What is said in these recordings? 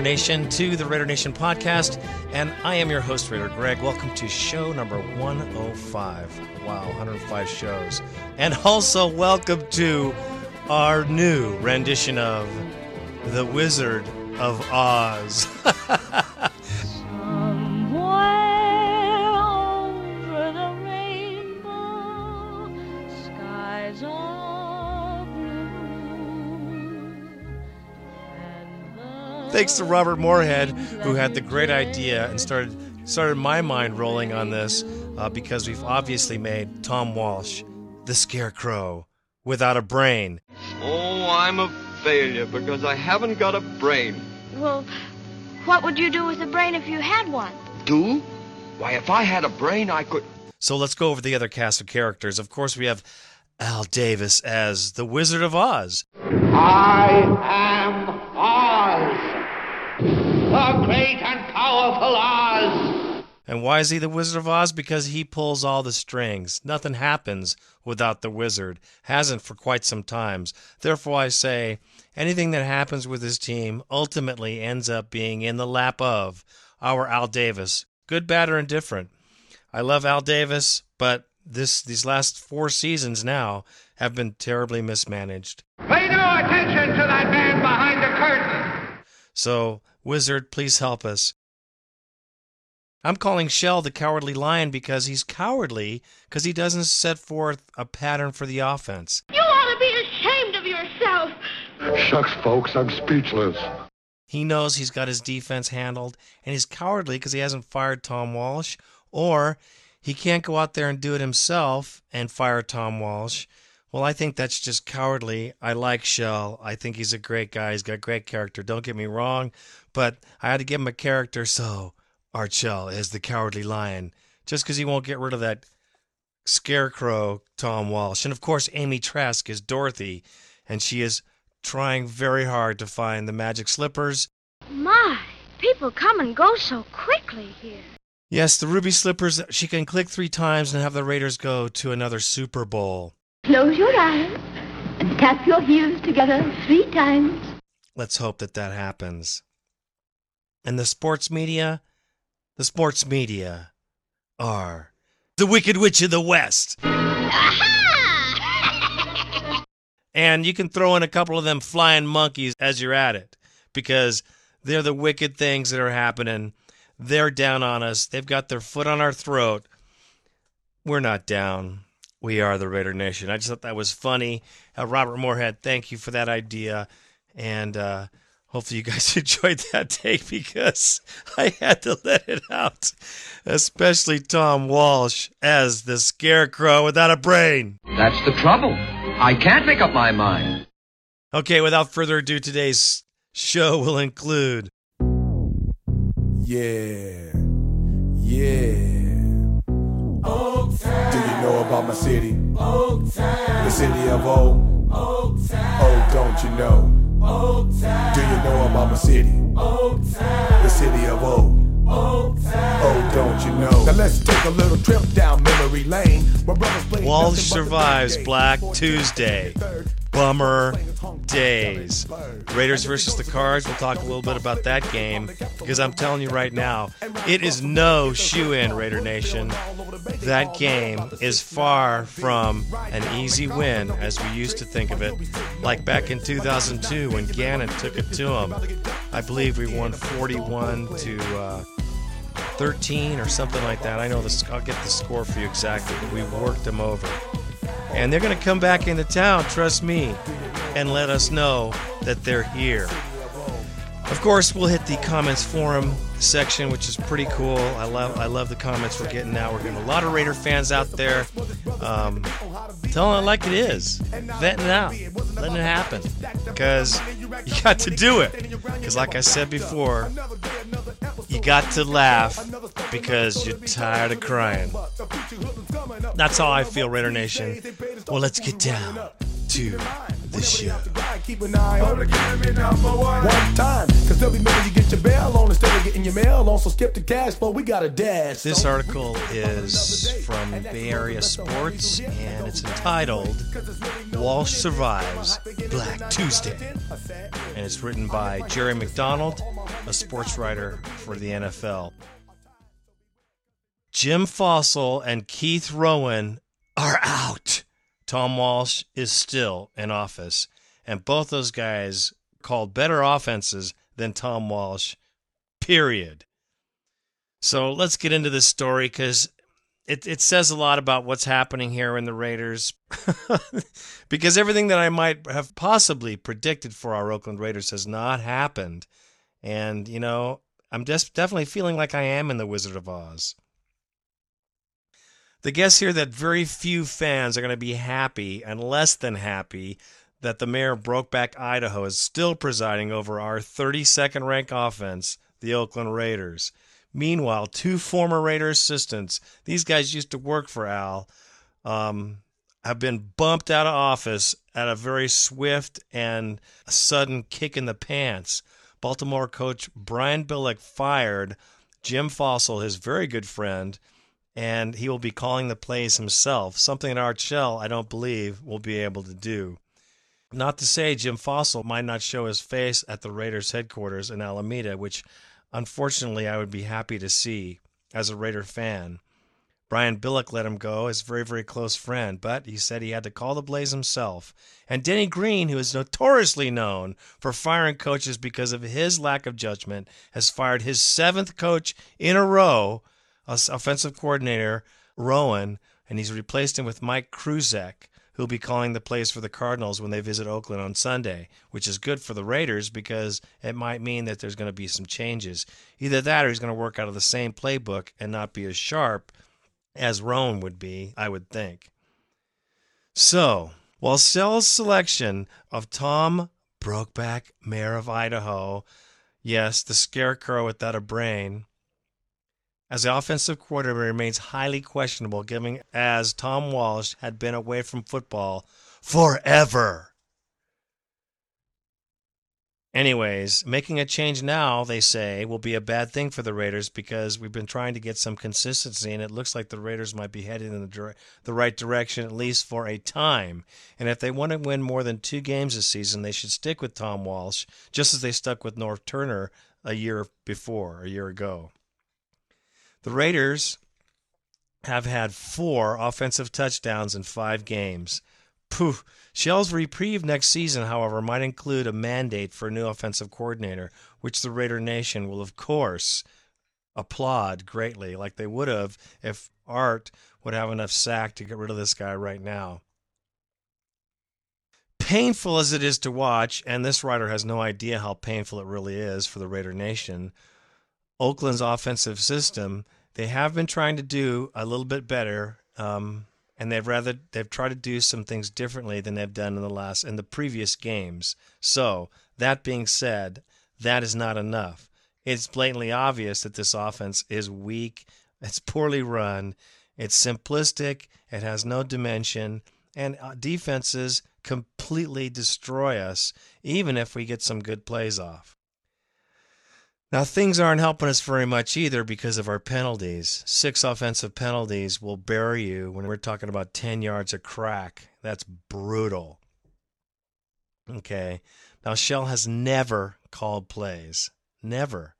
Raider Nation, to the Raider Nation podcast, and I am your host, Raider Greg. Welcome to show number 105. Wow, 105 shows. And also, welcome to our new rendition of The Wizard of Oz. Thanks to Robert Moorhead, who had the great idea and started started my mind rolling on this uh, because we've obviously made Tom Walsh the Scarecrow without a brain. Oh, I'm a failure because I haven't got a brain. Well, what would you do with a brain if you had one? Do? Why, if I had a brain, I could. So let's go over the other cast of characters. Of course, we have Al Davis as the Wizard of Oz. I am Oz the great and powerful Oz. And why is he the Wizard of Oz? Because he pulls all the strings. Nothing happens without the wizard. Hasn't for quite some times. Therefore, I say anything that happens with his team ultimately ends up being in the lap of our Al Davis, good, bad, or indifferent. I love Al Davis, but this these last four seasons now have been terribly mismanaged. Pay no attention to that man behind the curtain. So Wizard, please help us. I'm calling Shell the cowardly lion because he's cowardly because he doesn't set forth a pattern for the offense. You ought to be ashamed of yourself. Shucks, folks, I'm speechless. He knows he's got his defense handled, and he's cowardly because he hasn't fired Tom Walsh, or he can't go out there and do it himself and fire Tom Walsh. Well, I think that's just cowardly. I like Shell. I think he's a great guy. He's got great character. Don't get me wrong, but I had to give him a character, so Art Shell is the cowardly lion, just because he won't get rid of that scarecrow Tom Walsh. And of course, Amy Trask is Dorothy, and she is trying very hard to find the magic slippers. My, people come and go so quickly here. Yes, the ruby slippers, she can click three times and have the Raiders go to another Super Bowl. Close your eyes and tap your heels together three times. Let's hope that that happens. And the sports media? The sports media are the Wicked Witch of the West. and you can throw in a couple of them flying monkeys as you're at it because they're the wicked things that are happening. They're down on us. They've got their foot on our throat. We're not down. We are the Raider Nation. I just thought that was funny. Uh, Robert Moorhead, thank you for that idea. And uh, hopefully you guys enjoyed that take because I had to let it out. Especially Tom Walsh as the scarecrow without a brain. That's the trouble. I can't make up my mind. Okay, without further ado, today's show will include. Yeah. Yeah. Do you know about my city? The city of O. Oh, don't you know? Do you know about my city? The city of O. Oh, don't you know? Now let's take a little trip down memory lane. where brothers play Walsh nothing but the survives. Black Tuesday. Bummer days. Raiders versus the Cards. We'll talk a little bit about that game because I'm telling you right now, it is no shoe in, Raider Nation. That game is far from an easy win as we used to think of it. Like back in 2002 when Gannon took it to him. I believe we won 41 to uh, 13 or something like that. I know this. I'll get the score for you exactly, but we worked them over. And they're going to come back into town, trust me, and let us know that they're here. Of course, we'll hit the comments forum section, which is pretty cool. I love I love the comments we're getting now. We're getting a lot of Raider fans out there um, telling it like it is, venting out, letting it happen, because you got to do it. Because like I said before, you got to laugh because you're tired of crying. That's how I feel, Raider Nation. Well, let's get down to the show. keep an eye on the enemy number one. One time, cause they'll be making you get your bail on instead of getting your mail on. So skip the cash flow, we got a dash. This article is from Bay Area Sports and it's entitled Walsh Survives Black Tuesday. And it's written by Jerry McDonald, a sports writer for the NFL. Jim Fassel and Keith Rowen are out. Tom Walsh is still in office. And both those guys called better offenses than Tom Walsh, period. So let's get into this story because it, it says a lot about what's happening here in the Raiders. because everything that I might have possibly predicted for our Oakland Raiders has not happened. And, you know, I'm just definitely feeling like I am in the Wizard of Oz. The guess here that very few fans are going to be happy and less than happy that the mayor of Brokeback, Idaho is still presiding over our 32nd ranked offense, the Oakland Raiders. Meanwhile, two former Raider assistants, these guys used to work for Al, um, have been bumped out of office at a very swift and sudden kick in the pants. Baltimore coach Brian Billick fired Jim Fassel, his very good friend, and he will be calling the plays himself, something that Art Shell, I don't believe, will be able to do. Not to say Jim Fassel might not show his face at the Raiders headquarters in Alameda, which unfortunately I would be happy to see as a Raider fan. Brian Billick let him go, his very, very close friend, but he said he had to call the Blaze himself. And Denny Green, who is notoriously known for firing coaches because of his lack of judgment, has fired his seventh coach in a row offensive coordinator Rowen, and he's replaced him with Mike Kruczek, who'll be calling the plays for the Cardinals when they visit Oakland on Sunday, which is good for the Raiders because it might mean that there's going to be some changes. Either that or he's going to work out of the same playbook and not be as sharp as Rowen would be, I would think. So, while Shell's selection of Tom Brokeback, mayor of Idaho, yes, the scarecrow without a brain, as the offensive coordinator remains highly questionable, given as Tom Walsh had been away from football forever. Anyways, making a change now, they say, will be a bad thing for the Raiders because we've been trying to get some consistency, and it looks like the Raiders might be heading in the, dire- the right direction at least for a time. And if they want to win more than two games this season, they should stick with Tom Walsh, just as they stuck with Norv Turner a year before, a year ago. The Raiders have had four offensive touchdowns in five games. Poof. Shell's reprieve next season, however, might include a mandate for a new offensive coordinator, which the Raider Nation will, of course, applaud greatly, like they would have if Art would have enough sack to get rid of this guy right now. Painful as it is to watch, and this writer has no idea how painful it really is for the Raider Nation, Oakland's offensive system, they have been trying to do a little bit better, um, and they've rather they've tried to do some things differently than they've done in the last in the previous games. So that being said, that is not enough. It's blatantly obvious that this offense is weak. It's poorly run. It's simplistic. It has no dimension, and uh, defenses completely destroy us, even if we get some good plays off. Now, things aren't helping us very much either because of our penalties. Six offensive penalties will bury you when we're talking about 10 yards of crack. That's brutal. Okay. Now, Shell has never called plays. Never.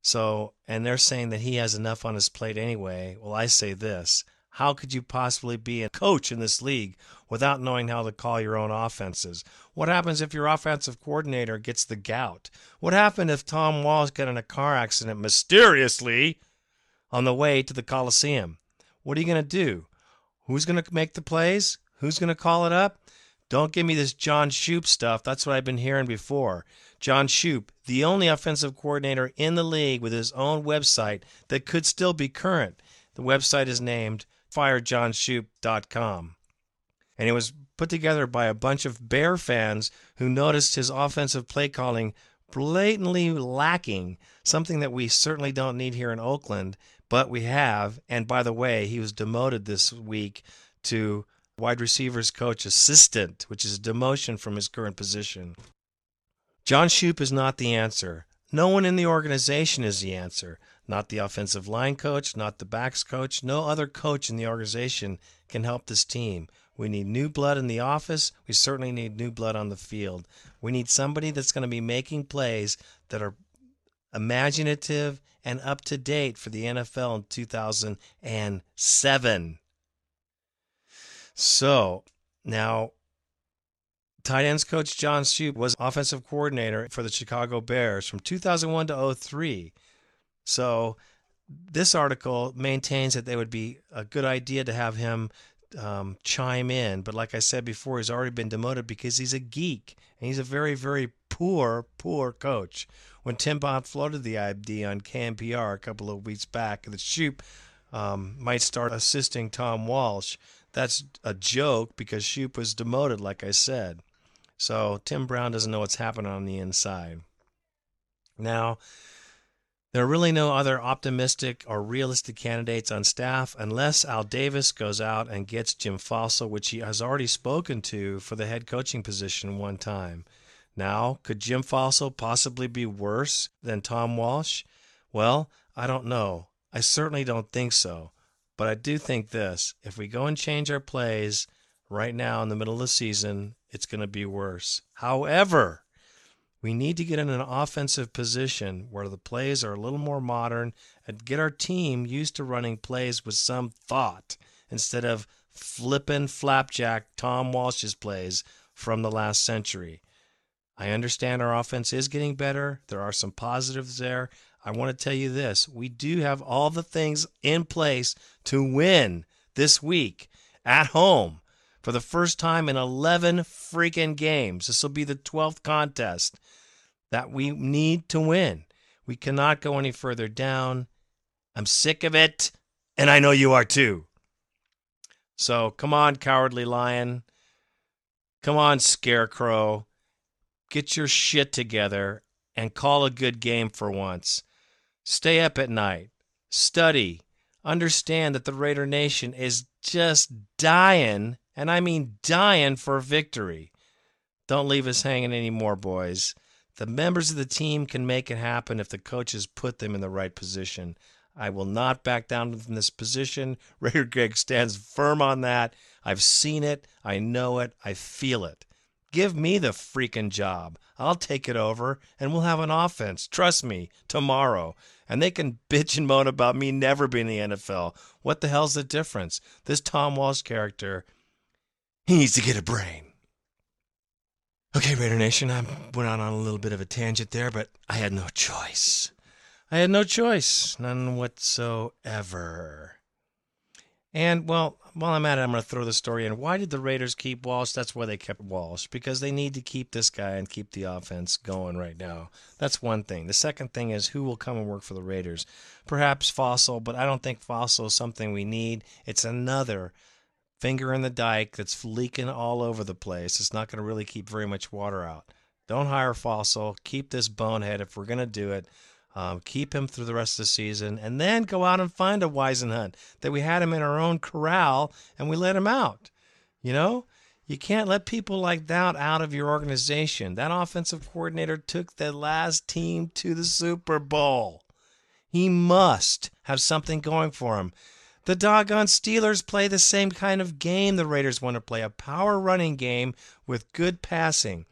So, and they're saying that he has enough on his plate anyway. Well, I say this how could you possibly be a coach in this league without knowing how to call your own offenses? What happens if your offensive coordinator gets the gout? What happened if Tom Walsh got in a car accident mysteriously on the way to the Coliseum? What are you going to do? Who's going to make the plays? Who's going to call it up? Don't give me this John Shoop stuff. That's what I've been hearing before. John Shoop, the only offensive coordinator in the league with his own website that could still be current. The website is named firejohnshoop.com. And it was put together by a bunch of Bear fans who noticed his offensive play calling blatantly lacking, something that we certainly don't need here in Oakland, but we have. And by the way, he was demoted this week to wide receivers coach assistant, which is a demotion from his current position. John Shoop is not the answer. No one in the organization is the answer. Not the offensive line coach, not the backs coach. No other coach in the organization can help this team. We need new blood in the office. We certainly need new blood on the field. We need somebody that's going to be making plays that are imaginative and up to date for the NFL in 2007. So now, tight ends coach John Shoop was offensive coordinator for the Chicago Bears from 2001 to 03. So this article maintains that it would be a good idea to have him um, chime in. But like I said before, he's already been demoted because he's a geek and he's a very, very poor, poor coach. When Tim Brown floated the idea on KNBR a couple of weeks back that Shoop um, might start assisting Tom Walsh, that's a joke because Shoop was demoted, like I said. So Tim Brown doesn't know what's happening on the inside. Now, there are really no other optimistic or realistic candidates on staff unless Al Davis goes out and gets Jim Fassel, which he has already spoken to for the head coaching position one time. Now, could Jim Fassel possibly be worse than Tom Walsh? Well, I don't know. I certainly don't think so. But I do think this if we go and change our plays right now in the middle of the season, it's going to be worse. However, we need to get in an offensive position where the plays are a little more modern and get our team used to running plays with some thought instead of flippin' flapjack Tom Walsh's plays from the last century. I understand our offense is getting better. There are some positives there. I want to tell you this we do have all the things in place to win this week at home for the first time in 11 freaking games. This will be the 12th contest that we need to win. We cannot go any further down. I'm sick of it, and I know you are too. So come on, cowardly lion. Come on, scarecrow. Get your shit together and call a good game for once. Stay up at night. Study. Understand that the Raider Nation is just dying, and I mean dying for victory. Don't leave us hanging anymore, boys. The members of the team can make it happen if the coaches put them in the right position. I will not back down from this position. Raider Greg stands firm on that. I've seen it. I know it. I feel it. Give me the freaking job. I'll take it over and we'll have an offense. Trust me, tomorrow. And they can bitch and moan about me never being in the NFL. What the hell's the difference? This Tom Walsh character, he needs to get a brain. Okay, Raider Nation, I went on on a little bit of a tangent there, but I had no choice. I had no choice, none whatsoever. And, well, while I'm at it, I'm going to throw the story in. Why did the Raiders keep Walsh? That's why they kept Walsh, because they need to keep this guy and keep the offense going right now. That's one thing. The second thing is who will come and work for the Raiders? Perhaps Fassel, but I don't think Fassel is something we need. It's another finger in the dike that's leaking all over the place. It's not going to really keep very much water out. Don't hire Fassel. Keep this bonehead if we're going to do it. Um, keep him through the rest of the season, and then go out and find a Whisenhunt that we had him in our own corral and we let him out. You know, you can't let people like that out of your organization. That offensive coordinator took the last team to the Super Bowl. He must have something going for him. The doggone Steelers play the same kind of game the Raiders want to play a power running game with good passing.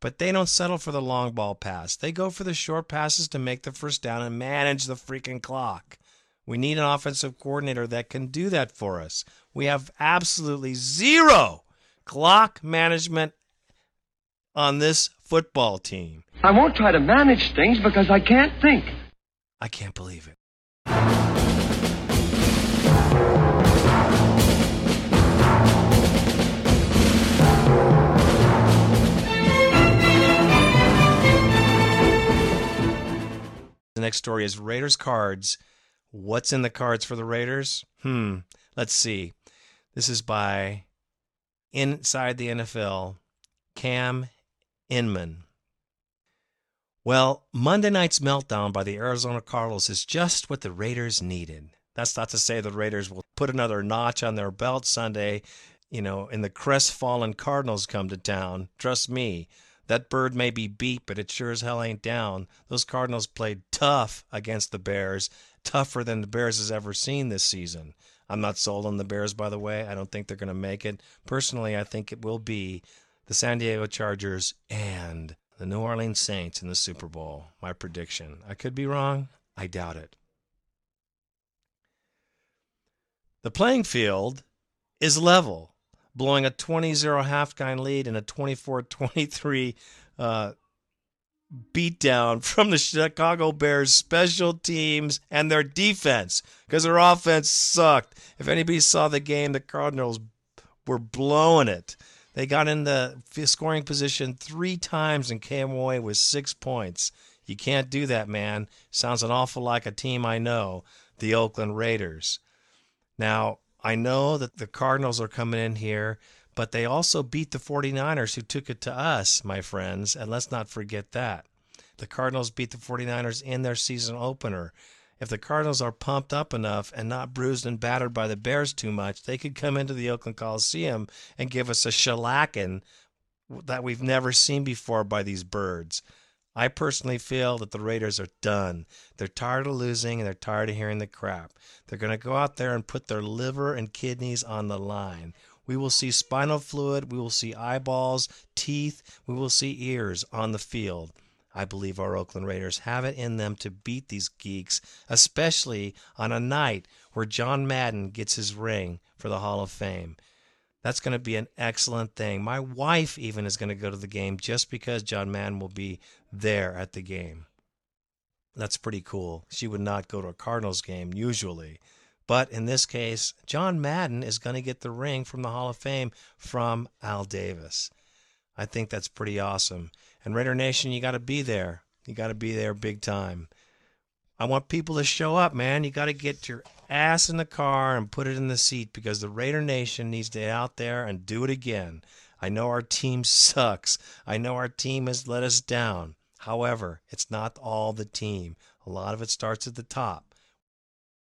But they don't settle for the long ball pass. They go for the short passes to make the first down and manage the freaking clock. We need an offensive coordinator that can do that for us. We have absolutely zero clock management on this football team. I won't try to manage things because I can't think. I can't believe it. Next story is Raiders cards. What's in the cards for the Raiders? Hmm. Let's see. This is by Inside the NFL, Cam Inman. Well, Monday night's meltdown by the Arizona Cardinals is just what the Raiders needed. That's not to say the Raiders will put another notch on their belt Sunday, you know, and the crestfallen Cardinals come to town. Trust me, That bird may be beat, but it sure as hell ain't down. Those Cardinals played tough against the Bears, tougher than the Bears has ever seen this season. I'm not sold on the Bears, by the way. I don't think they're going to make it. Personally, I think it will be the San Diego Chargers and the New Orleans Saints in the Super Bowl. My prediction. I could be wrong. I doubt it. The playing field is level, blowing a 20 0 halftime lead and a 24 23 uh, beatdown from the Chicago Bears special teams and their defense because their offense sucked. If anybody saw the game, the Cardinals were blowing it. They got in the scoring position three times and came away with six points. You can't do that, man. Sounds an awful like a team I know, the Oakland Raiders. Now, I know that the Cardinals are coming in here, but they also beat the 49ers who took it to us, my friends, and let's not forget that. The Cardinals beat the 49ers in their season opener. If the Cardinals are pumped up enough and not bruised and battered by the Bears too much, they could come into the Oakland Coliseum and give us a shellacking that we've never seen before by these birds. I personally feel that the Raiders are done. They're tired of losing and they're tired of hearing the crap. They're going to go out there and put their liver and kidneys on the line. We will see spinal fluid, we will see eyeballs, teeth, we will see ears on the field. I believe our Oakland Raiders have it in them to beat these geeks, especially on a night where John Madden gets his ring for the Hall of Fame. That's going to be an excellent thing. My wife even is going to go to the game just because John Madden will be there at the game. That's pretty cool. She would not go to a Cardinals game usually. But in this case, John Madden is going to get the ring from the Hall of Fame from Al Davis. I think that's pretty awesome. And Raider Nation, you got to be there. You got to be there big time. I want people to show up, man. You got to get your ass in the car and put it in the seat because the Raider Nation needs to get out there and do it again. I know our team sucks. I know our team has let us down. However, it's not all the team. A lot of it starts at the top.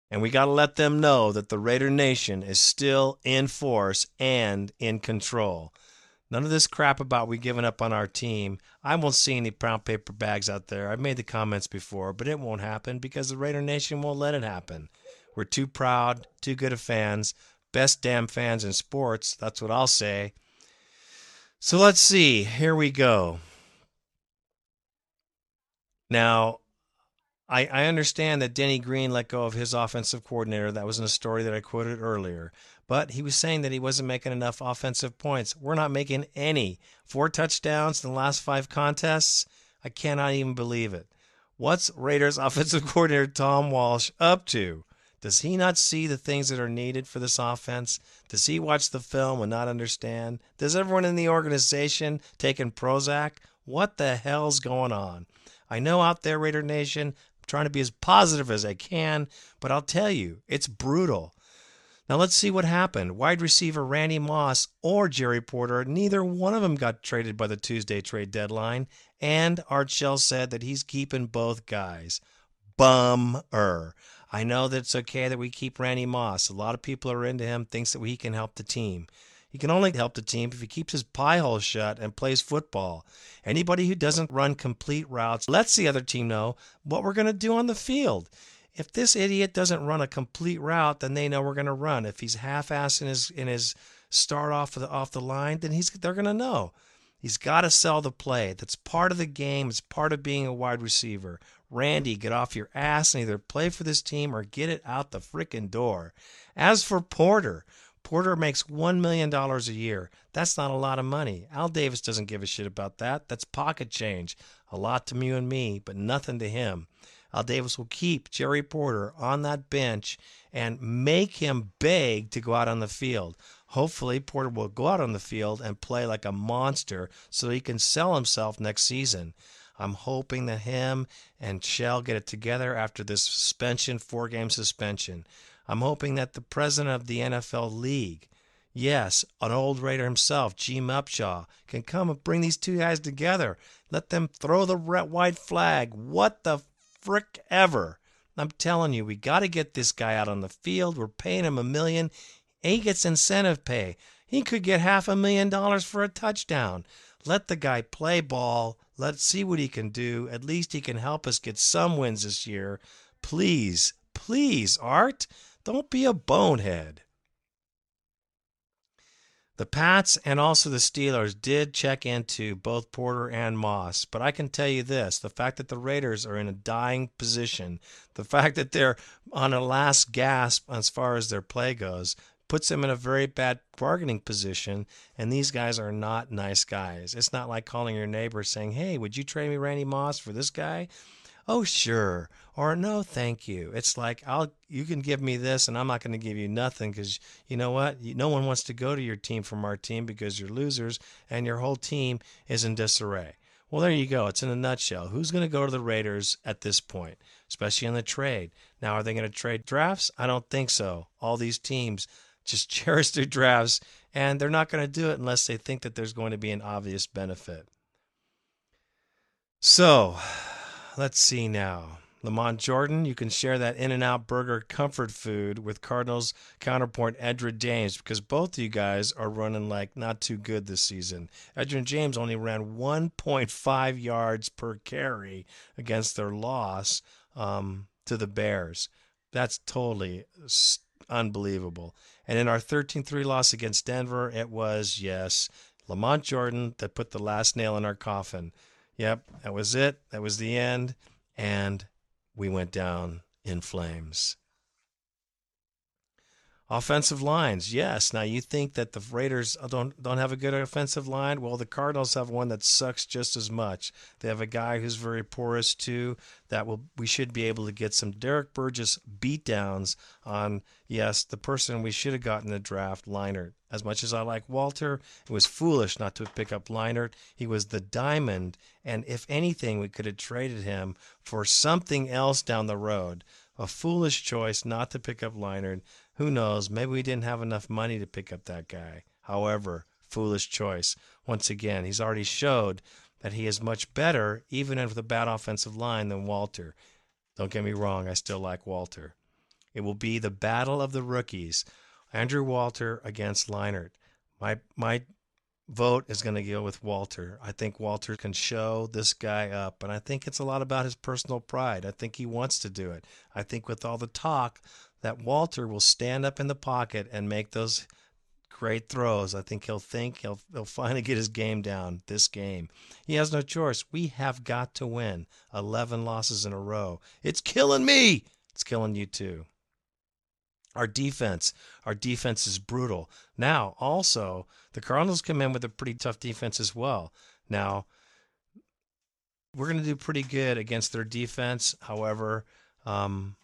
And we got to let them know that the Raider Nation is still in force and in control. None of this crap about we giving up on our team. I won't see any brown paper bags out there. I've made the comments before, but it won't happen because the Raider Nation won't let it happen. We're too proud, too good of fans, best damn fans in sports. That's what I'll say. So let's see. Here we go. Now, I, I understand that Denny Green let go of his offensive coordinator. That was in a story that I quoted earlier. But he was saying that he wasn't making enough offensive points. We're not making any. Four touchdowns in the last five contests. I cannot even believe it. What's Raiders offensive coordinator Tom Walsh up to? Does he not see the things that are needed for this offense? Does he watch the film and not understand? Does everyone in the organization taking Prozac? What the hell's going on? I know out there, Raider Nation, I'm trying to be as positive as I can, but I'll tell you, it's brutal. Now let's see what happened. Wide receiver Randy Moss or Jerry Porter, neither one of them got traded by the Tuesday trade deadline, and Art Shell said that he's keeping both guys. Bummer. I know that it's okay that we keep Randy Moss. A lot of people are into him, thinks that he can help the team. He can only help the team if he keeps his pie hole shut and plays football. Anybody who doesn't run complete routes lets the other team know what we're going to do on the field. If this idiot doesn't run a complete route, then they know we're going to run. If he's half-assed in his in his start off the off the line, then he's they're going to know. He's got to sell the play. That's part of the game. It's part of being a wide receiver. Randy, get off your ass and either play for this team or get it out the frickin' door. As for Porter, Porter makes $1 million a year. That's not a lot of money. Al Davis doesn't give a shit about that. That's pocket change. A lot to you and me, but nothing to him. Al Davis will keep Jerry Porter on that bench and make him beg to go out on the field. Hopefully, Porter will go out on the field and play like a monster so he can sell himself next season. I'm hoping that him and Shell get it together after this suspension, four game suspension. I'm hoping that the president of the NFL League, yes, an old Raider himself, Gene Upshaw, can come and bring these two guys together. Let them throw the red, white flag. What the frick ever. I'm telling you, we got to get this guy out on the field. We're paying him a million. He gets incentive pay. He could get half a million dollars for a touchdown. Let the guy play ball. Let's see what he can do. At least he can help us get some wins this year. Please, please, Art, don't be a bonehead. The Pats and also the Steelers did check into both Porter and Moss, but I can tell you this the fact that the Raiders are in a dying position, the fact that they're on a last gasp as far as their play goes, puts them in a very bad bargaining position. And these guys are not nice guys. It's not like calling your neighbor saying, Hey, would you trade me Randy Moss for this guy? Oh, sure. Or no, thank you. It's like I'll you can give me this and I'm not going to give you nothing cuz you know what? No one wants to go to your team from our team because you're losers and your whole team is in disarray. Well, there you go. It's in a nutshell. Who's going to go to the Raiders at this point, especially in the trade? Now, are they going to trade drafts? I don't think so. All these teams just cherish their drafts and they're not going to do it unless they think that there's going to be an obvious benefit. So, let's see now. Lamont Jordan, you can share that In N Out Burger comfort food with Cardinals counterpart Edgerrin James because both of you guys are running like not too good this season. Edgerrin James only ran 1.5 yards per carry against their loss um, to the Bears. That's totally unbelievable. And in our 13 3 loss against Denver, it was, yes, Lamont Jordan that put the last nail in our coffin. Yep, that was it. That was the end. And we went down in flames. Offensive lines, yes. Now you think that the Raiders don't don't have a good offensive line? Well, the Cardinals have one that sucks just as much. They have a guy who's very porous too. That will we should be able to get some Derrick Burgess beatdowns on. Yes, the person we should have gotten the draft, Leinart. As much as I like Walter, it was foolish not to pick up Leinart. He was the diamond, and if anything, we could have traded him for something else down the road. A foolish choice not to pick up Leinart who knows? Maybe we didn't have enough money to pick up that guy. However, foolish choice. Once again, he's already showed that he is much better, even with a bad offensive line, than Walter. Don't get me wrong, I still like Walter. It will be the battle of the rookies. Andrew Walter against Leinart. My my vote is going to go with Walter. I think Walter can show this guy up, and I think it's a lot about his personal pride. I think he wants to do it. I think with all the talk that Walter will stand up in the pocket and make those great throws. I think he'll think he'll he'll finally get his game down this game. He has no choice. We have got to win. 11 losses in a row. It's killing me. It's killing you too. Our defense, our defense is brutal. Now, also, the Cardinals come in with a pretty tough defense as well. Now, we're going to do pretty good against their defense. However, um,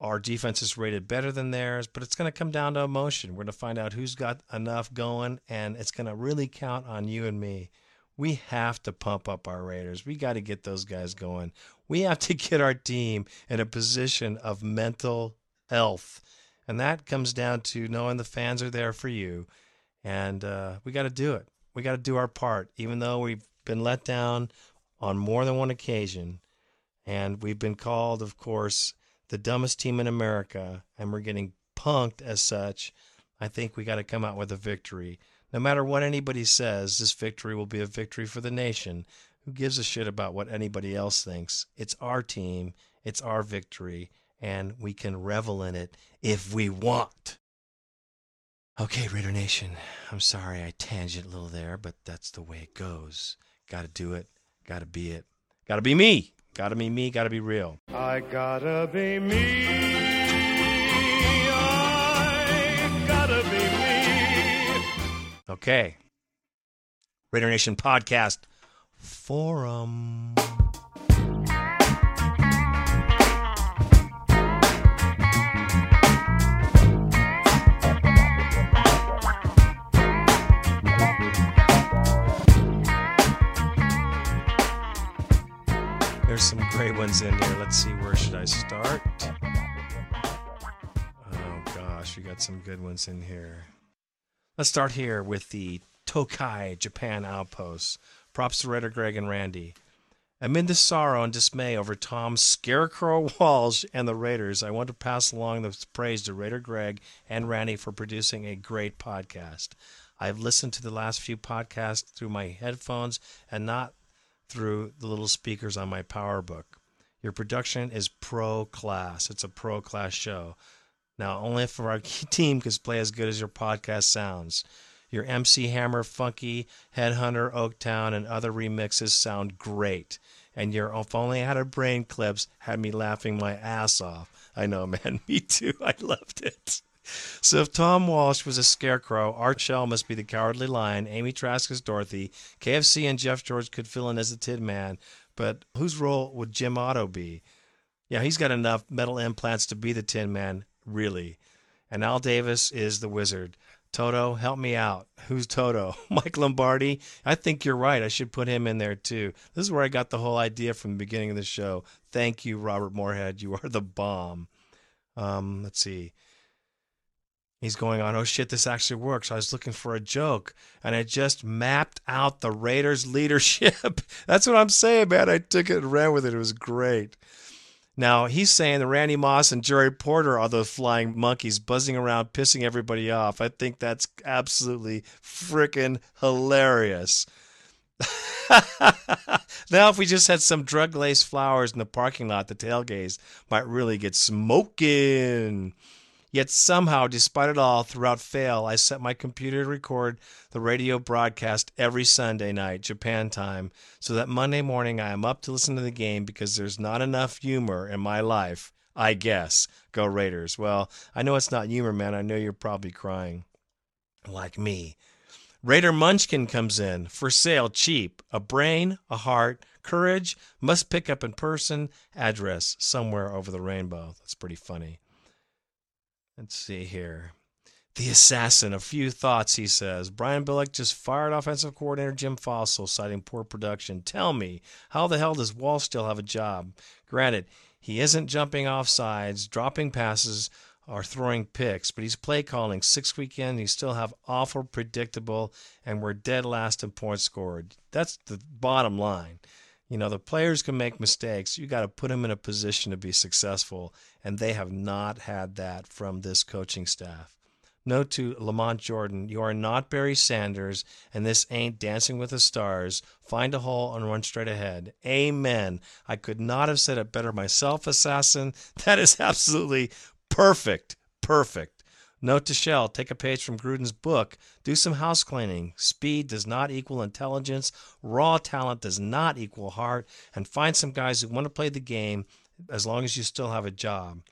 our defense is rated better than theirs, but it's going to come down to emotion. We're going to find out who's got enough going, and it's going to really count on you and me. We have to pump up our Raiders. We got to get those guys going. We have to get our team in a position of mental health. And that comes down to knowing the fans are there for you. And uh, we got to do it. We got to do our part, even though we've been let down on more than one occasion. And we've been called, of course, the dumbest team in America and we're getting punked as such, I think we got to come out with a victory. No matter what anybody says, this victory will be a victory for the nation. Who gives a shit about what anybody else thinks? It's our team, it's our victory, and we can revel in it if we want. Okay, Raider Nation, I'm sorry I tangent a little there, but that's the way it goes. Got to do it, got to be it, got to be me. Gotta be me, gotta be real. I gotta be me. I gotta be me. Okay. Raider Nation Podcast Forum. There's some great ones in here. Let's see, where should I start? Oh gosh, we got some good ones in here. Let's start here with the Tokai Japan Outpost. Props to Raider Greg and Randy. Amid the sorrow and dismay over Tom's Scarecrow Walsh and the Raiders, I want to pass along the praise to Raider Greg and Randy for producing a great podcast. I've listened to the last few podcasts through my headphones and not through the little speakers on my PowerBook. Your production is pro class. It's a pro class show. Now, only if our team can play as good as your podcast sounds. Your MC Hammer, Funky, Headhunter, Oaktown, and other remixes sound great. And your If Only Had a Brain clips had me laughing my ass off. I know, man. Me too. I loved it. So if Tom Walsh was a scarecrow, Art Shell must be the cowardly lion, Amy Trask is Dorothy, KFC and Jeff George could fill in as the Tin Man, but whose role would Jim Otto be? Yeah, he's got enough metal implants to be the Tin Man, really. And Al Davis is the wizard. Toto, help me out. Who's Toto? Mike Lombardi? I think you're right. I should put him in there too. This is where I got the whole idea from the beginning of the show. Thank you, Robert Moorhead. You are the bomb. Um, let's see. He's going on, oh shit, this actually works. I was looking for a joke and I just mapped out the Raiders' leadership. That's what I'm saying, man. I took it and ran with it. It was great. Now, he's saying that Randy Moss and Jerry Porter are those flying monkeys buzzing around, pissing everybody off. I think that's absolutely freaking hilarious. now, if we just had some drug laced flowers in the parking lot, the tailgates might really get smoking. Yet somehow, despite it all, throughout fail, I set my computer to record the radio broadcast every Sunday night, Japan time, so that Monday morning I am up to listen to the game because there's not enough humor in my life. I guess. Go Raiders. Well, I know it's not humor, man. I know you're probably crying. Like me. Raider Munchkin comes in. For sale, cheap. A brain, a heart, courage, must pick up in person, address somewhere over the rainbow. That's pretty funny. Let's see here. The assassin, a few thoughts, he says. Brian Billick just fired offensive coordinator Jim Fassel, citing poor production. Tell me, how the hell does Wall still have a job? Granted, he isn't jumping off sides, dropping passes, or throwing picks, but he's play calling six weekend. He still have awful predictable, and we're dead last in points scored. That's the bottom line. You know, the players can make mistakes. You got to put them in a position to be successful, and they have not had that from this coaching staff. Note to Lamont Jordan, you are not Barry Sanders, and this ain't Dancing with the Stars. Find a hole and run straight ahead. Amen. I could not have said it better myself, Assassin. That is absolutely perfect. Perfect. Note to Shell, take a page from Gruden's book. Do some house cleaning. Speed does not equal intelligence. Raw talent does not equal heart. And find some guys who want to play the game as long as you still have a job.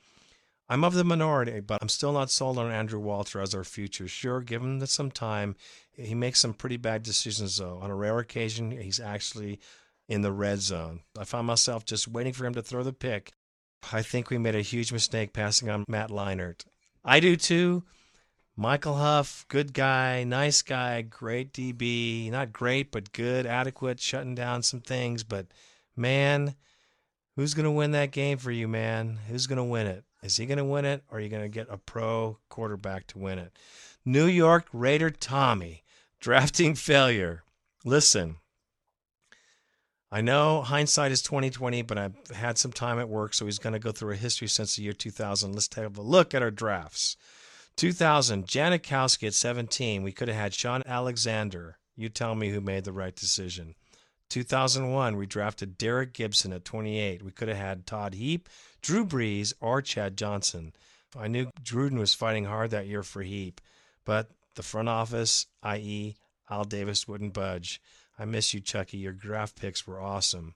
I'm of the minority, but I'm still not sold on Andrew Walter as our future. Sure, give him some time. He makes some pretty bad decisions, though. On a rare occasion, he's actually in the red zone. I found myself just waiting for him to throw the pick. I think we made a huge mistake passing on Matt Leinart. I do too. Michael Huff, good guy, nice guy, great DB. Not great, but good, adequate, shutting down some things. But man, who's going to win that game for you, man? Who's going to win it? Is he going to win it, or are you going to get a pro quarterback to win it? New York Raider Tommy, drafting failure. Listen, I know hindsight is 2020, but I've had some time at work, so he's going to go through a history since the year 2000. Let's take a look at our drafts. 2000, Janikowski at 17. We could have had Shaun Alexander. You tell me who made the right decision. 2001, we drafted Derrick Gibson at 28. We could have had Todd Heap, Drew Brees, or Chad Johnson. I knew Gruden was fighting hard that year for Heap, but the front office, i.e., Al Davis, wouldn't budge. I miss you, Chucky. Your draft picks were awesome.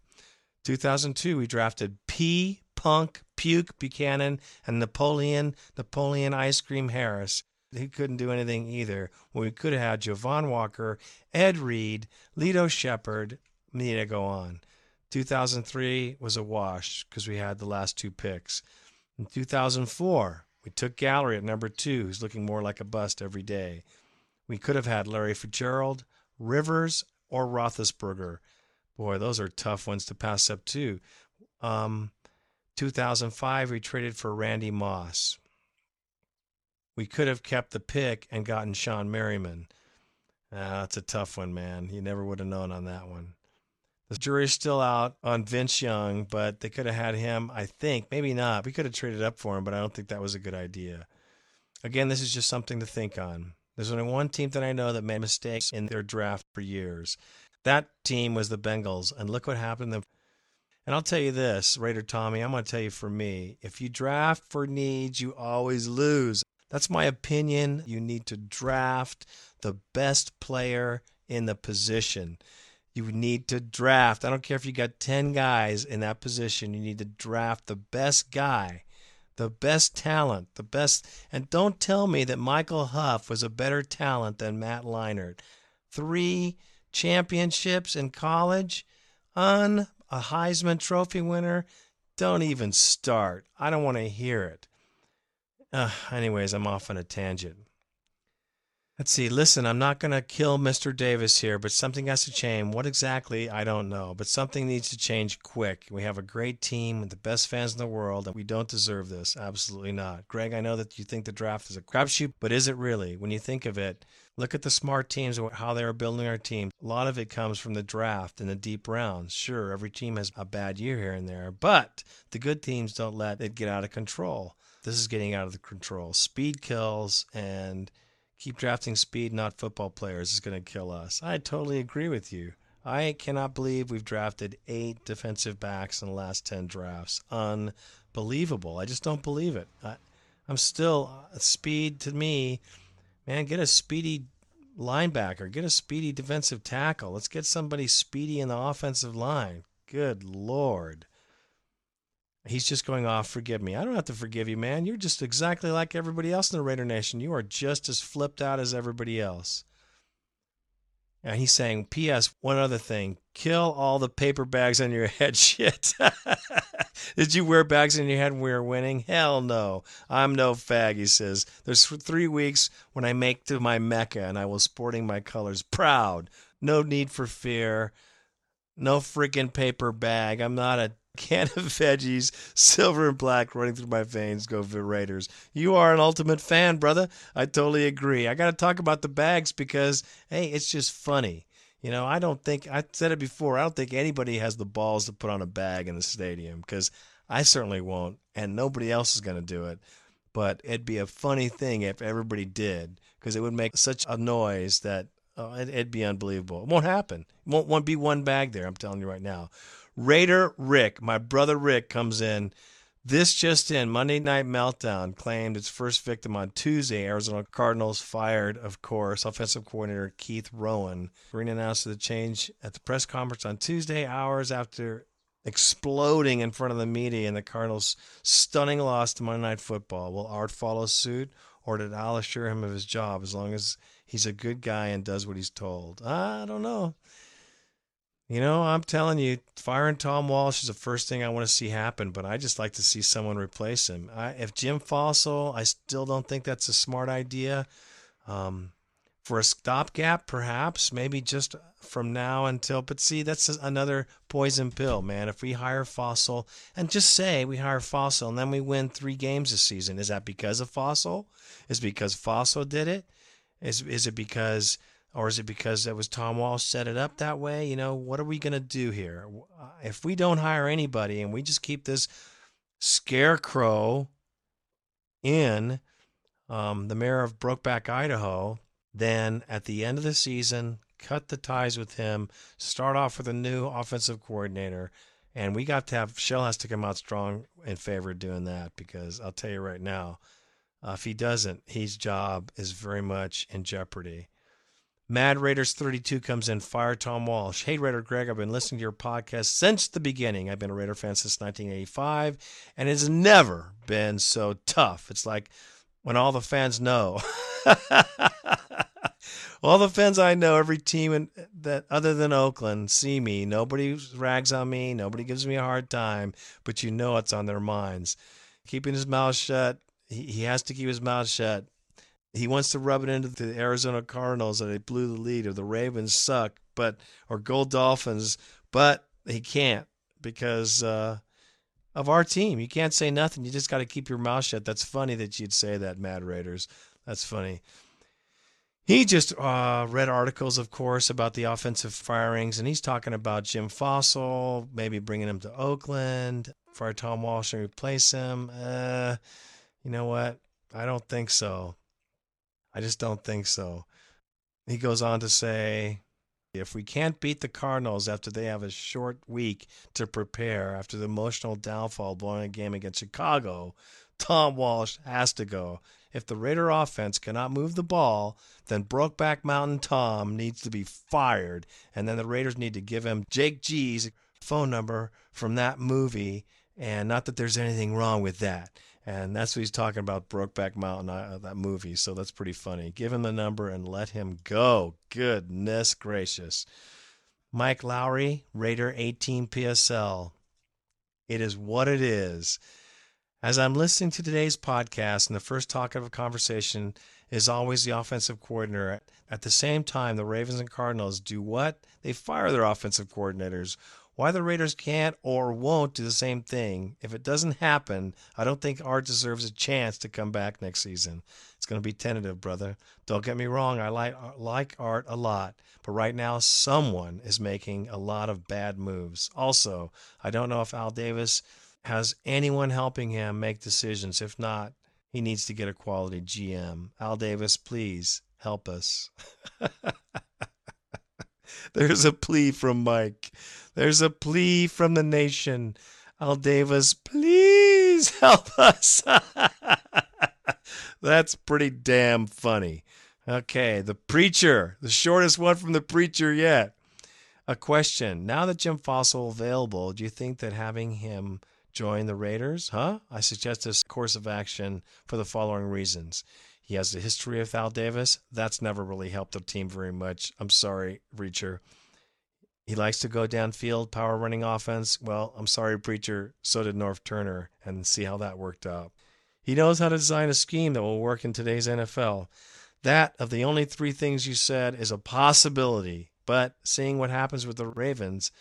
2002, we drafted P. Punk, Puke Buchanan, and Napoleon, Napoleon Ice Cream Harris. He couldn't do anything either. Well, we could have had Javon Walker, Ed Reed, Lito Sheppard. Me to go on. 2003 was a wash because we had the last two picks. In 2004, we took Gallery at number two, who's looking more like a bust every day. We could have had Larry Fitzgerald, Rivers, or Roethlisberger. Boy, those are tough ones to pass up too. Um, 2005, we traded for Randy Moss. We could have kept the pick and gotten Shawne Merriman. Ah, that's a tough one, man. You never would have known on that one. The jury's still out on Vince Young, but they could have had him, I think. Maybe not. We could have traded up for him, but I don't think that was a good idea. Again, this is just something to think on. There's only one team that I know that made mistakes in their draft for years. That team was the Bengals, and look what happened to them. And I'll tell you this, Raider Tommy, I'm going to tell you for me, if you draft for needs, you always lose. That's my opinion. You need to draft the best player in the position. You need to draft. I don't care if you got 10 guys in that position, you need to draft the best guy, the best talent, the best. And don't tell me that Michael Huff was a better talent than Matt Leinart. Three championships in college, un a Heisman Trophy winner. Don't even start. I don't want to hear it. Uh, anyways, I'm off on a tangent. Let's see. Listen, I'm not going to kill Mr. Davis here, but something has to change. What exactly, I don't know. But something needs to change quick. We have a great team with the best fans in the world, and we don't deserve this. Absolutely not. Greg, I know that you think the draft is a crapshoot, but is it really? When you think of it, look at the smart teams and how they are building our team. A lot of it comes from the draft and the deep rounds. Sure, every team has a bad year here and there, but the good teams don't let it get out of control. This is getting out of the control. Speed kills and keep drafting speed, not football players, is going to kill us. I totally agree with you. I cannot believe we've drafted eight defensive backs in the last 10 drafts. Unbelievable. I just don't believe it. I, am still, uh, speed to me, man, get a speedy linebacker, get a speedy defensive tackle. Let's get somebody speedy in the offensive line. Good Lord. He's just going off, forgive me. I don't have to forgive you, man. You're just exactly like everybody else in the Raider Nation. You are just as flipped out as everybody else. And he's saying, P.S. One other thing kill all the paper bags on your head. Shit. Did you wear bags on your head when we were winning? Hell no. I'm no fag, he says. There's three weeks when I make to my Mecca and I will sporting my colors. Proud. No need for fear. No freaking paper bag. I'm not a can of veggies, silver and black running through my veins. Go Raiders. You are an ultimate fan, brother. I totally agree. I got to talk about the bags because, hey, it's just funny. You know, I don't think, I said it before, I don't think anybody has the balls to put on a bag in the stadium because I certainly won't, and nobody else is going to do it. But it'd be a funny thing if everybody did because it would make such a noise that oh, it, would be unbelievable. It won't happen. It won't, won't be one bag there, I'm telling you right now. Raider Rick, my brother Rick, comes in. This just in Monday Night Meltdown claimed its first victim on Tuesday. Arizona Cardinals fired, of course, offensive coordinator Keith Rowen. Green announced the change at the press conference on Tuesday, hours after exploding in front of the media in the Cardinals' stunning loss to Monday Night Football. Will Art follow suit, or did Al assure him of his job as long as he's a good guy and does what he's told? I don't know. You know, I'm telling you, firing Tom Walsh is the first thing I want to see happen, but I just like to see someone replace him. I, if Jim Fassel, I still don't think that's a smart idea. Um, for a stopgap, perhaps, maybe just from now until. But see, that's another poison pill, man. If we hire Fassel and just say we hire Fassel and then we win three games this season, is that because of Fassel? Is because Fassel did it? Is is it because or is it because that was Tom Walsh set it up that way? You know, what are we going to do here? If we don't hire anybody and we just keep this scarecrow in um, the mayor of Brokeback, Idaho, then at the end of the season, cut the ties with him, start off with a new offensive coordinator. And we got to have, Shell has to come out strong in favor of doing that because I'll tell you right now, uh, if he doesn't, his job is very much in jeopardy. Mad Raiders 32 comes in. Fire Tom Walsh. Hey, Raider Greg, I've been listening to your podcast since the beginning. I've been a Raider fan since 1985, and it's never been so tough. It's like when all the fans know. all the fans I know, every team in, that other than Oakland, see me. Nobody rags on me. Nobody gives me a hard time, but you know it's on their minds. Keeping his mouth shut. He, he has to keep his mouth shut he wants to rub it into the Arizona Cardinals that they blew the lead or the Ravens suck, but or Gold Dolphins, but he can't because uh, of our team. You can't say nothing. You just got to keep your mouth shut. That's funny that you'd say that, Mad Raiders. That's funny. He just uh, read articles, of course, about the offensive firings, and he's talking about Jim Fassel, maybe bringing him to Oakland, fire Tom Walsh and replace him. Uh, you know what? I don't think so. I just don't think so. He goes on to say, if we can't beat the Cardinals after they have a short week to prepare after the emotional downfall blowing a game against Chicago, Tom Walsh has to go. If the Raider offense cannot move the ball, then Brokeback Mountain Tom needs to be fired, and then the Raiders need to give him Jake G's phone number from that movie. And not that there's anything wrong with that. And that's what he's talking about, Brokeback Mountain, uh, that movie. So that's pretty funny. Give him the number and let him go. Goodness gracious. Mike Lowry, Raider 18 PSL. It is what it is. As I'm listening to today's podcast, and the first topic of conversation is always the offensive coordinator. At the same time, the Ravens and Cardinals do what? They fire their offensive coordinators. Why the Raiders can't or won't do the same thing, if it doesn't happen, I don't think Art deserves a chance to come back next season. It's going to be tentative, brother. Don't get me wrong, I like, uh, like Art a lot, but right now someone is making a lot of bad moves. Also, I don't know if Al Davis has anyone helping him make decisions. If not, he needs to get a quality GM. Al Davis, please help us. There's a plea from Mike. There's a plea from the nation. Al Davis, please help us. That's pretty damn funny. Okay, the preacher, the shortest one from the preacher yet. A question. Now that Jim Fassel available, do you think that having him join the Raiders, huh? I suggest this course of action for the following reasons. He has a history with Al Davis. That's never really helped the team very much. I'm sorry, Preacher. He likes to go downfield, power running offense. Well, I'm sorry, Preacher. So did Norv Turner, and see how that worked out. He knows how to design a scheme that will work in today's NFL. That, of the only three things you said, is a possibility. But seeing what happens with the Ravens,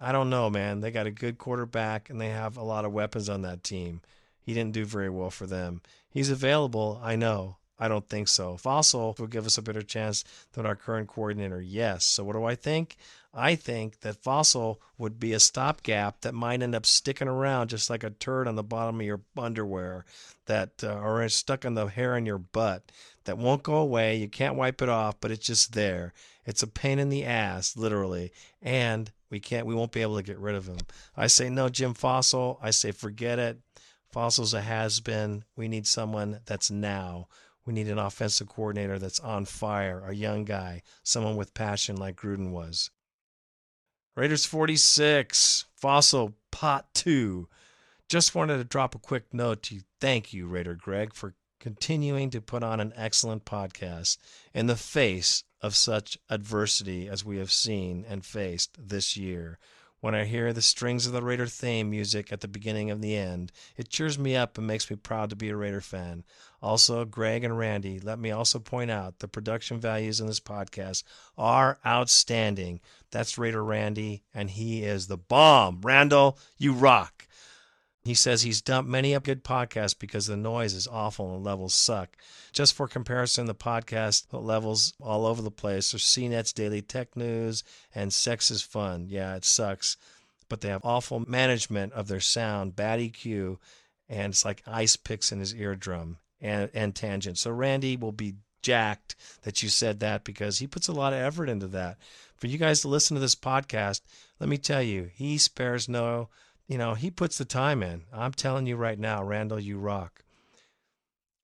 I don't know, man. They got a good quarterback and they have a lot of weapons on that team. He didn't do very well for them. He's available, I know. I don't think so. Fassel will give us a better chance than our current coordinator. Yes. So what do I think? I think that Fassel would be a stopgap that might end up sticking around just like a turd on the bottom of your underwear that uh, or stuck on the hair on your butt that won't go away. You can't wipe it off, but it's just there. It's a pain in the ass, literally. And we can't we won't be able to get rid of him. I say no, Jim Fassel. I say forget it. Fassel's a has been. We need someone that's now. We need an offensive coordinator that's on fire, a young guy, someone with passion like Gruden was. Raiders 46, Fossil Pot 2. Just wanted to drop a quick note to thank you, Raider Greg, for continuing to put on an excellent podcast in the face of such adversity as we have seen and faced this year. When I hear the strings of the Raider theme music at the beginning and the end, it cheers me up and makes me proud to be a Raider fan. Also, Greg and Randy, let me also point out the production values in this podcast are outstanding. That's Raider Randy, and he is the bomb. Randall, you rock. He says he's dumped many a good podcast because the noise is awful and the levels suck. Just for comparison, the podcast levels all over the place are CNET's Daily Tech News and Sex is Fun. Yeah, it sucks, but they have awful management of their sound, bad EQ, and it's like ice picks in his eardrum and, and tangent. So Randy will be jacked that you said that because he puts a lot of effort into that. For you guys to listen to this podcast, let me tell you, he spares no you know, he puts the time in. I'm telling you right now, Randall, you rock.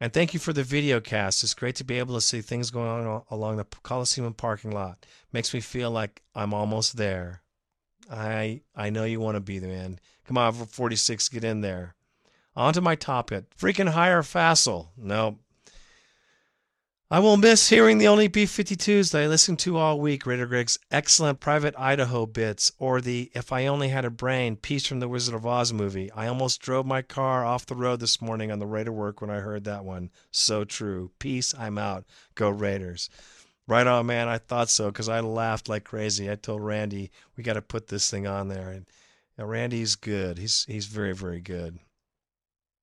And thank you for the video cast. It's great to be able to see things going on along the Coliseum parking lot. Makes me feel like I'm almost there. I I know you want to be the man. Come on, 46, get in there. On my top hit. Freaking hire Fassel. No, I will miss hearing the only B 52s that I listened to all week, Raider Griggs' excellent Private Idaho bits, or the If I Only Had a Brain piece from the Wizard of Oz movie. I almost drove my car off the road this morning on the way to work when I heard that one. So true. Peace, I'm out. Go Raiders. Right on, man. I thought so because I laughed like crazy. I told Randy we got to put this thing on there, and Randy's good. He's he's very very good.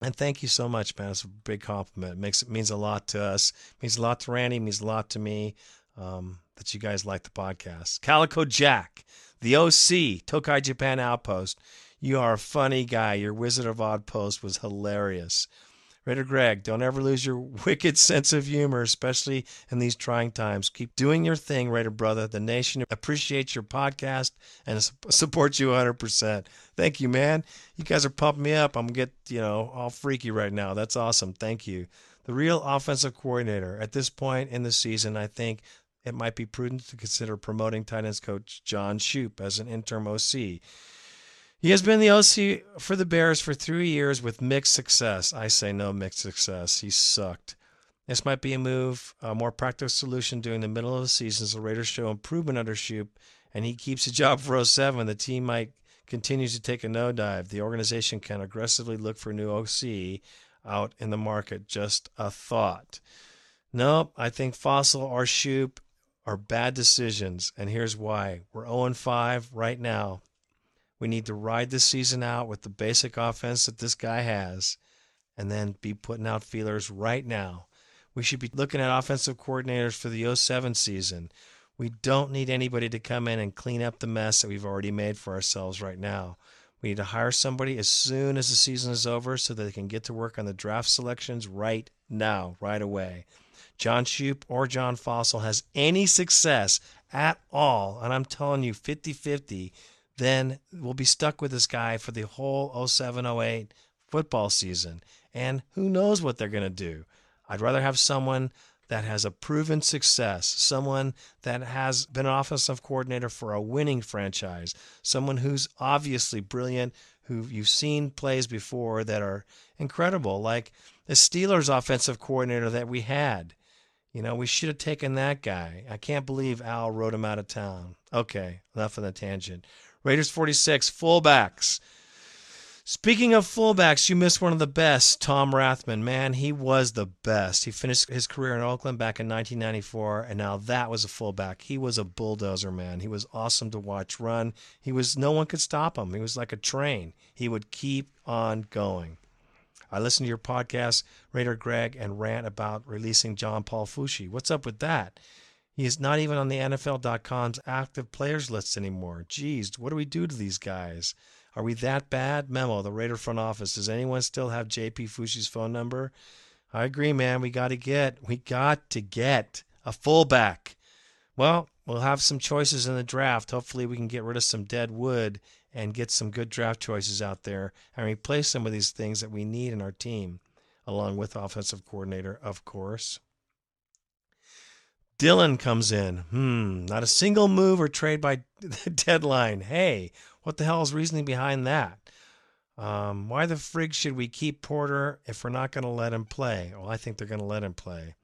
And thank you so much, man. It's a big compliment. It makes it means a lot to us. It means a lot to Randy. It means a lot to me um, that you guys like the podcast. Calico Jack, the OC, Tokai Japan Outpost. You are a funny guy. Your Wizard of Odd post was hilarious. Raider Greg, don't ever lose your wicked sense of humor, especially in these trying times. Keep doing your thing, Raider brother. The nation appreciates your podcast and supports you 100%. Thank you, man. You guys are pumping me up. I'm get you know all freaky right now. That's awesome. Thank you. The real offensive coordinator at this point in the season, I think it might be prudent to consider promoting tight ends coach John Shoop as an interim OC. He has been the OC for the Bears for three years with mixed success. I say no mixed success. He sucked. This might be a move, a more practical solution during the middle of the season as the Raiders show improvement under Shoop and he keeps a job for 07. The team might continue to take a nosedive. The organization can aggressively look for new OC out in the market. Just a thought. Nope, I think Fassel or Shoop are bad decisions, and here's why. We're 0 5 right now. We need to ride this season out with the basic offense that this guy has and then be putting out feelers right now. We should be looking at offensive coordinators for the 07 season. We don't need anybody to come in and clean up the mess that we've already made for ourselves right now. We need to hire somebody as soon as the season is over so that they can get to work on the draft selections right now, right away. John Shoop or John Fassel has any success at all, and I'm telling you 50 50 then we'll be stuck with this guy for the whole 07 08 football season. And who knows what they're going to do. I'd rather have someone that has a proven success, someone that has been an offensive coordinator for a winning franchise, someone who's obviously brilliant, who you've seen plays before that are incredible, like the Steelers offensive coordinator that we had. You know, we should have taken that guy. I can't believe Al wrote him out of town. Okay, enough of the tangent. Raiders 46, fullbacks. Speaking of fullbacks, you missed one of the best, Tom Rathman. Man, he was the best. He finished his career in Oakland back in 1994, and now that was a fullback. He was a bulldozer, man. He was awesome to watch run. He was no one could stop him. He was like a train. He would keep on going. I listened to your podcast, Raider Greg, and rant about releasing John Paul Foschi. What's up with that? He's not even on the NFL.com's active players list anymore. Geez, what do we do to these guys? Are we that bad? Memo, the Raider front office. Does anyone still have JP Foschi's phone number? I agree, man. We got to get, we got to get a fullback. Well, we'll have some choices in the draft. Hopefully, we can get rid of some dead wood and get some good draft choices out there and replace some of these things that we need in our team, along with offensive coordinator, of course. Dylan comes in. Hmm, not a single move or trade by the deadline. Hey, what the hell is reasoning behind that? Um, why the frig should we keep Porter if we're not going to let him play? Well, I think they're going to let him play.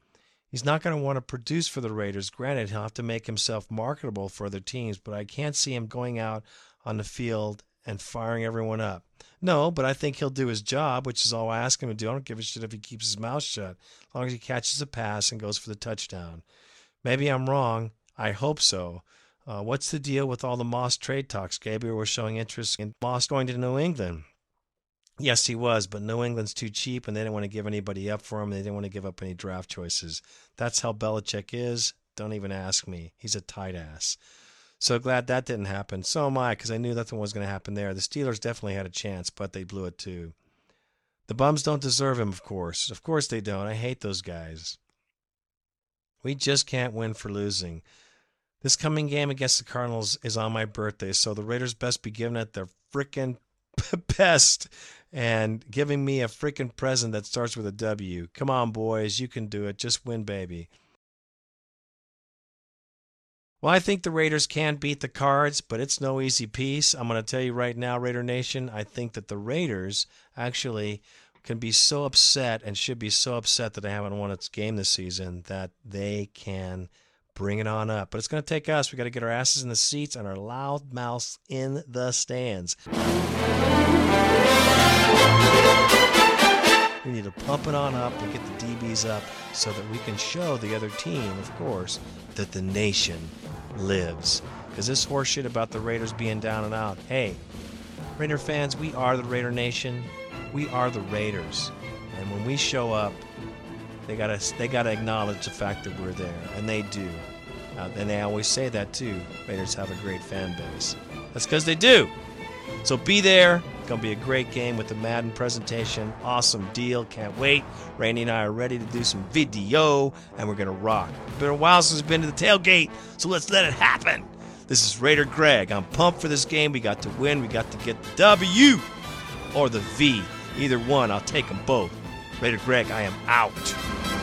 He's not going to want to produce for the Raiders. Granted, he'll have to make himself marketable for other teams, but I can't see him going out on the field and firing everyone up. No, but I think he'll do his job, which is all I ask him to do. I don't give a shit if he keeps his mouth shut, as long as he catches a pass and goes for the touchdown. Maybe I'm wrong. I hope so. Uh, what's the deal with all the Moss trade talks? Gabriel was showing interest in Moss going to New England. Yes, he was, but New England's too cheap, and they didn't want to give anybody up for him. They didn't want to give up any draft choices. That's how Belichick is. Don't even ask me. He's a tight ass. So glad that didn't happen. So am I, because I knew nothing was going to happen there. The Steelers definitely had a chance, but they blew it too. The bums don't deserve him, of course. Of course they don't. I hate those guys. We just can't win for losing. This coming game against the Cardinals is on my birthday, so the Raiders best be giving it their freaking best and giving me a freaking present that starts with a W. Come on, boys, you can do it. Just win, baby. Well, I think the Raiders can beat the Cards, but it's no easy piece. I'm going to tell you right now, Raider Nation, I think that the Raiders actually can be so upset and should be so upset that they haven't won its game this season that they can bring it on up. But it's going to take us. We got to get our asses in the seats and our loud mouths in the stands. We need to pump it on up and get the DBs up so that we can show the other team, of course, that the nation lives. Because this horseshit about the Raiders being down and out, hey, Raider fans, we are the Raider Nation we are the Raiders, and when we show up, they gotta they gotta acknowledge the fact that we're there, and they do. Uh, and they always say that too. Raiders have a great fan base. That's because they do. So be there, It's Gonna be a great game with the Madden presentation. Awesome deal. Can't wait. Randy and I are ready to do some video, and we're gonna rock. Been a while since we've been to the tailgate, so let's let it happen. This is Raider Greg. I'm pumped for this game. We got to win. We got to get the W or the V. Either one, I'll take them both. Raider Greg, I am out.